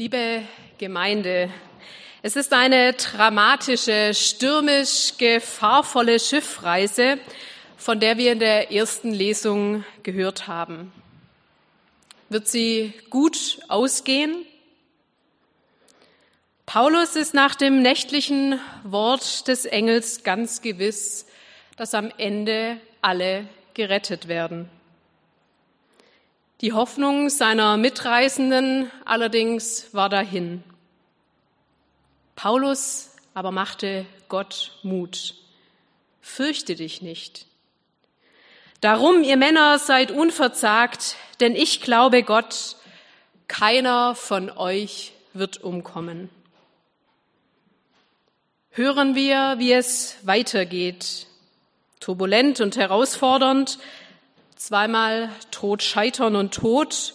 Liebe Gemeinde, es ist eine dramatische, stürmisch gefahrvolle Schiffreise, von der wir in der ersten Lesung gehört haben. Wird sie gut ausgehen? Paulus ist nach dem nächtlichen Wort des Engels ganz gewiss, dass am Ende alle gerettet werden. Die Hoffnung seiner Mitreisenden allerdings war dahin. Paulus aber machte Gott Mut. Fürchte dich nicht. Darum, ihr Männer, seid unverzagt, denn ich glaube Gott, keiner von euch wird umkommen. Hören wir, wie es weitergeht. Turbulent und herausfordernd, zweimal Tod, Scheitern und Tod,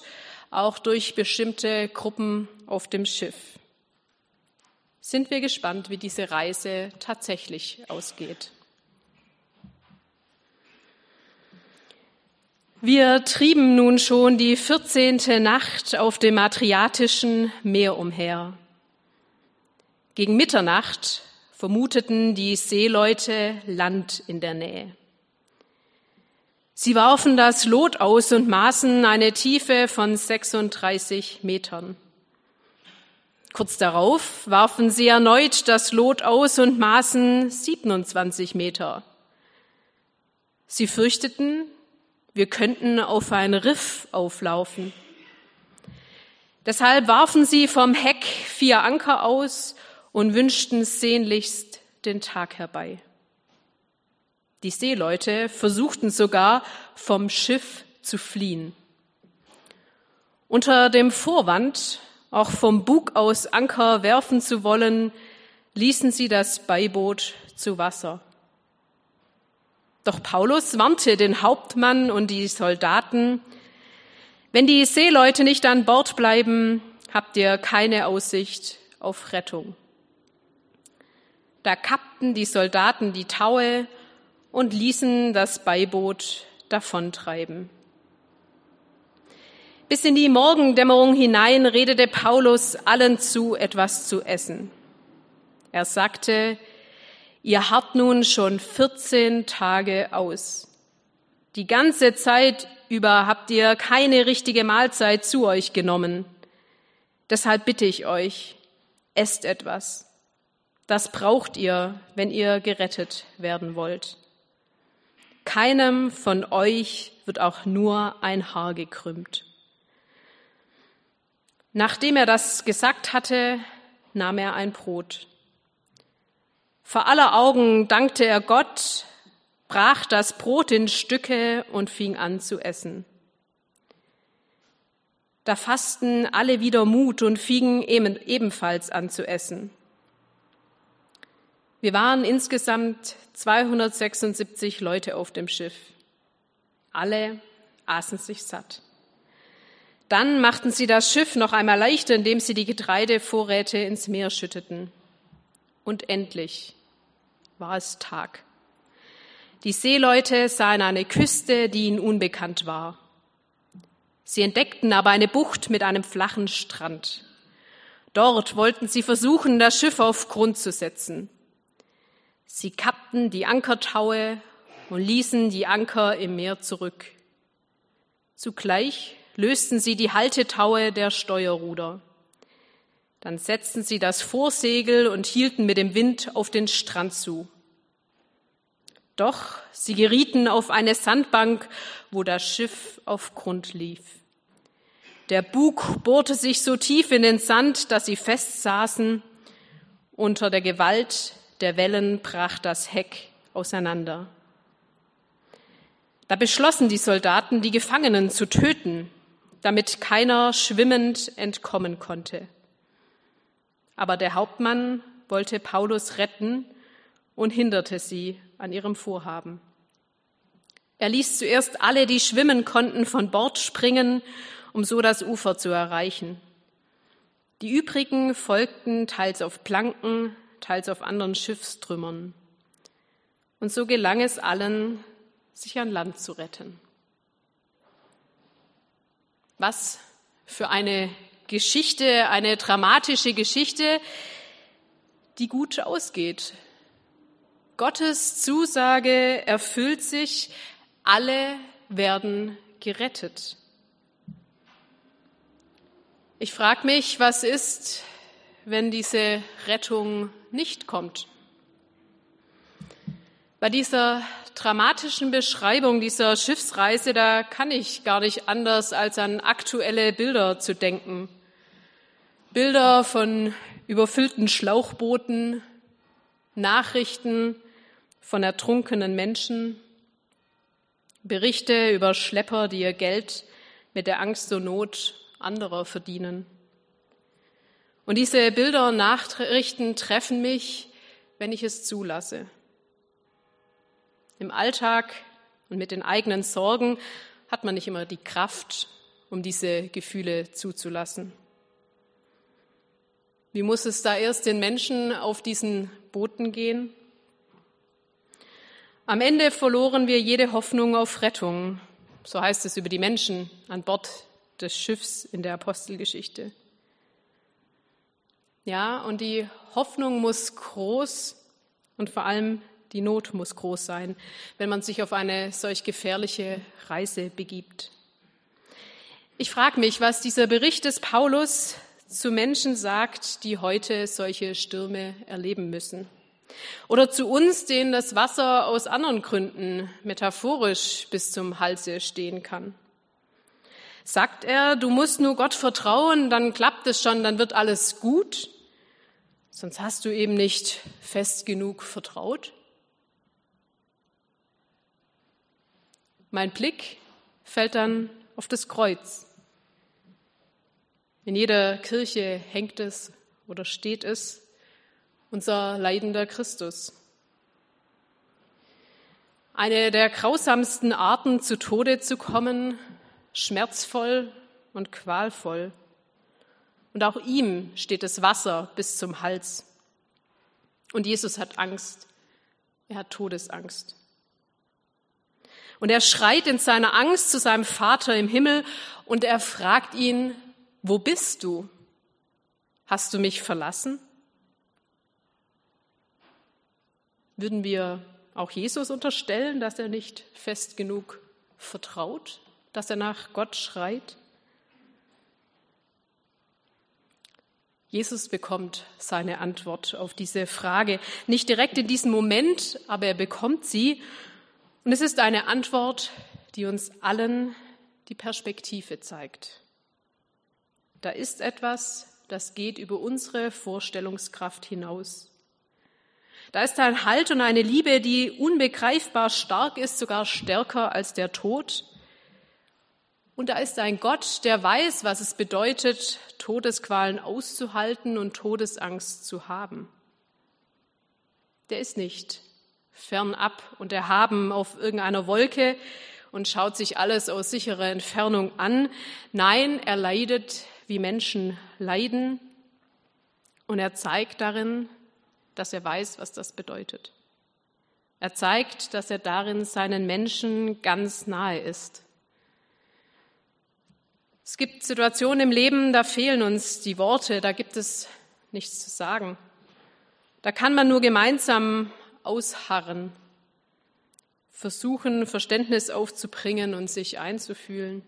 auch durch bestimmte Gruppen auf dem Schiff. Sind wir gespannt, wie diese Reise tatsächlich ausgeht. Wir trieben nun schon die 14. Nacht auf dem Adriatischen Meer umher. Gegen Mitternacht vermuteten die Seeleute Land in der Nähe. Sie warfen das Lot aus und maßen eine Tiefe von 36 Metern. Kurz darauf warfen sie erneut das Lot aus und maßen 27 Meter. Sie fürchteten, wir könnten auf ein Riff auflaufen. Deshalb warfen sie vom Heck vier Anker aus und wünschten sehnlichst den Tag herbei. Die Seeleute versuchten sogar vom Schiff zu fliehen. Unter dem Vorwand, auch vom Bug aus Anker werfen zu wollen, ließen sie das Beiboot zu Wasser. Doch Paulus warnte den Hauptmann und die Soldaten, wenn die Seeleute nicht an Bord bleiben, habt ihr keine Aussicht auf Rettung. Da kappten die Soldaten die Taue und ließen das Beiboot davontreiben. Bis in die Morgendämmerung hinein redete Paulus allen zu, etwas zu essen. Er sagte, ihr habt nun schon 14 Tage aus. Die ganze Zeit über habt ihr keine richtige Mahlzeit zu euch genommen. Deshalb bitte ich euch, esst etwas. Das braucht ihr, wenn ihr gerettet werden wollt. Keinem von euch wird auch nur ein Haar gekrümmt. Nachdem er das gesagt hatte, nahm er ein Brot. Vor aller Augen dankte er Gott, brach das Brot in Stücke und fing an zu essen. Da fassten alle wieder Mut und fingen ebenfalls an zu essen. Wir waren insgesamt 276 Leute auf dem Schiff. Alle aßen sich satt. Dann machten sie das Schiff noch einmal leichter, indem sie die Getreidevorräte ins Meer schütteten. Und endlich war es Tag. Die Seeleute sahen eine Küste, die ihnen unbekannt war. Sie entdeckten aber eine Bucht mit einem flachen Strand. Dort wollten sie versuchen, das Schiff auf Grund zu setzen. Sie kappten die Ankertaue und ließen die Anker im Meer zurück. Zugleich lösten sie die Haltetaue der Steuerruder. Dann setzten sie das Vorsegel und hielten mit dem Wind auf den Strand zu. Doch sie gerieten auf eine Sandbank, wo das Schiff auf Grund lief. Der Bug bohrte sich so tief in den Sand, dass sie festsaßen unter der Gewalt der Wellen brach das Heck auseinander. Da beschlossen die Soldaten, die Gefangenen zu töten, damit keiner schwimmend entkommen konnte. Aber der Hauptmann wollte Paulus retten und hinderte sie an ihrem Vorhaben. Er ließ zuerst alle, die schwimmen konnten, von Bord springen, um so das Ufer zu erreichen. Die übrigen folgten teils auf Planken, teils auf anderen Schiffstrümmern. Und so gelang es allen, sich an Land zu retten. Was für eine Geschichte, eine dramatische Geschichte, die gut ausgeht. Gottes Zusage erfüllt sich, alle werden gerettet. Ich frage mich, was ist, wenn diese Rettung nicht kommt? Bei dieser dramatischen Beschreibung dieser Schiffsreise, da kann ich gar nicht anders als an aktuelle Bilder zu denken. Bilder von überfüllten Schlauchbooten, Nachrichten von ertrunkenen Menschen, Berichte über Schlepper, die ihr Geld mit der Angst und Not anderer verdienen. Und diese Bilder und Nachrichten treffen mich, wenn ich es zulasse. Im Alltag und mit den eigenen Sorgen hat man nicht immer die Kraft, um diese Gefühle zuzulassen. Wie muss es da erst den Menschen auf diesen Booten gehen? Am Ende verloren wir jede Hoffnung auf Rettung. So heißt es über die Menschen an Bord des Schiffs in der Apostelgeschichte. Ja, und die Hoffnung muss groß und vor allem die Not muss groß sein, wenn man sich auf eine solch gefährliche Reise begibt. Ich frage mich, was dieser Bericht des Paulus zu Menschen sagt, die heute solche Stürme erleben müssen. Oder zu uns, denen das Wasser aus anderen Gründen metaphorisch bis zum Halse stehen kann. Sagt er, du musst nur Gott vertrauen, dann klappt es schon, dann wird alles gut, sonst hast du eben nicht fest genug vertraut? Mein Blick fällt dann auf das Kreuz. In jeder Kirche hängt es oder steht es, unser leidender Christus. Eine der grausamsten Arten, zu Tode zu kommen, schmerzvoll und qualvoll. Und auch ihm steht das Wasser bis zum Hals. Und Jesus hat Angst. Er hat Todesangst. Und er schreit in seiner Angst zu seinem Vater im Himmel und er fragt ihn, wo bist du? Hast du mich verlassen? Würden wir auch Jesus unterstellen, dass er nicht fest genug vertraut, dass er nach Gott schreit? Jesus bekommt seine Antwort auf diese Frage. Nicht direkt in diesem Moment, aber er bekommt sie. Und es ist eine Antwort, die uns allen die Perspektive zeigt. Da ist etwas, das geht über unsere Vorstellungskraft hinaus. Da ist ein Halt und eine Liebe, die unbegreifbar stark ist, sogar stärker als der Tod. Und da ist ein Gott, der weiß, was es bedeutet, Todesqualen auszuhalten und Todesangst zu haben. Der ist nicht fernab und erhaben auf irgendeiner Wolke und schaut sich alles aus sicherer Entfernung an. Nein, er leidet, wie Menschen leiden und er zeigt darin, dass er weiß, was das bedeutet. Er zeigt, dass er darin seinen Menschen ganz nahe ist. Es gibt Situationen im Leben, da fehlen uns die Worte, da gibt es nichts zu sagen. Da kann man nur gemeinsam ausharren, versuchen, Verständnis aufzubringen und sich einzufühlen.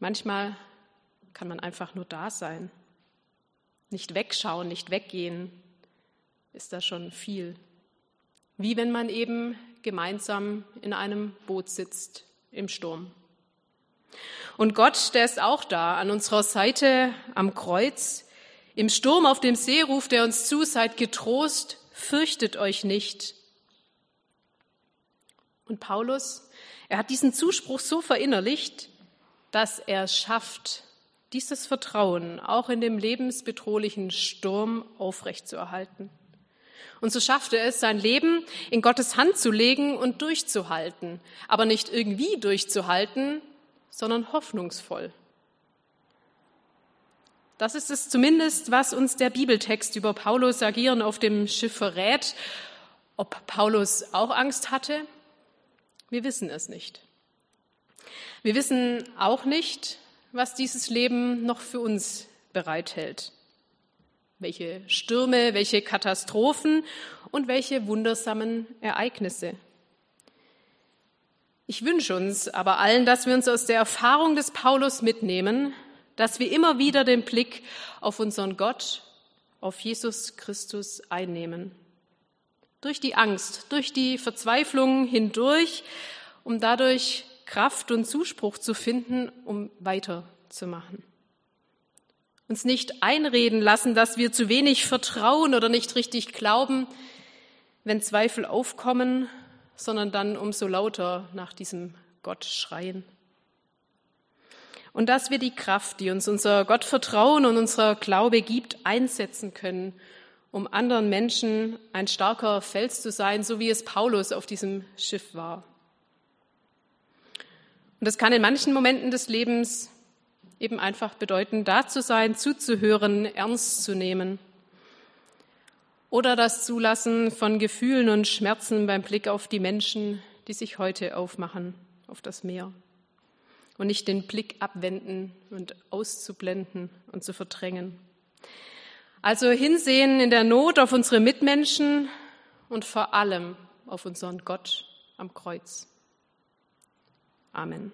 Manchmal kann man einfach nur da sein, nicht wegschauen, nicht weggehen, ist da schon viel. Wie wenn man eben gemeinsam in einem Boot sitzt im Sturm. Und Gott, der ist auch da, an unserer Seite am Kreuz. Im Sturm auf dem See ruft er uns zu, seid getrost, fürchtet euch nicht. Und Paulus, er hat diesen Zuspruch so verinnerlicht, dass er schafft, dieses Vertrauen auch in dem lebensbedrohlichen Sturm aufrechtzuerhalten. Und so schafft er es, sein Leben in Gottes Hand zu legen und durchzuhalten. Aber nicht irgendwie durchzuhalten, sondern hoffnungsvoll. Das ist es zumindest, was uns der Bibeltext über Paulus Agieren auf dem Schiff verrät. Ob Paulus auch Angst hatte? Wir wissen es nicht. Wir wissen auch nicht, was dieses Leben noch für uns bereithält. Welche Stürme, welche Katastrophen und welche wundersamen Ereignisse. Ich wünsche uns aber allen, dass wir uns aus der Erfahrung des Paulus mitnehmen, dass wir immer wieder den Blick auf unseren Gott, auf Jesus Christus einnehmen. Durch die Angst, durch die Verzweiflung hindurch, um dadurch Kraft und Zuspruch zu finden, um weiterzumachen. Uns nicht einreden lassen, dass wir zu wenig vertrauen oder nicht richtig glauben, wenn Zweifel aufkommen, sondern dann umso lauter nach diesem Gott schreien. Und dass wir die Kraft, die uns unser Gottvertrauen und unser Glaube gibt, einsetzen können, um anderen Menschen ein starker Fels zu sein, so wie es Paulus auf diesem Schiff war. Und das kann in manchen Momenten des Lebens eben einfach bedeuten, da zu sein, zuzuhören, ernst zu nehmen. Oder das Zulassen von Gefühlen und Schmerzen beim Blick auf die Menschen, die sich heute aufmachen auf das Meer. Und nicht den Blick abwenden und auszublenden und zu verdrängen. Also hinsehen in der Not auf unsere Mitmenschen und vor allem auf unseren Gott am Kreuz. Amen.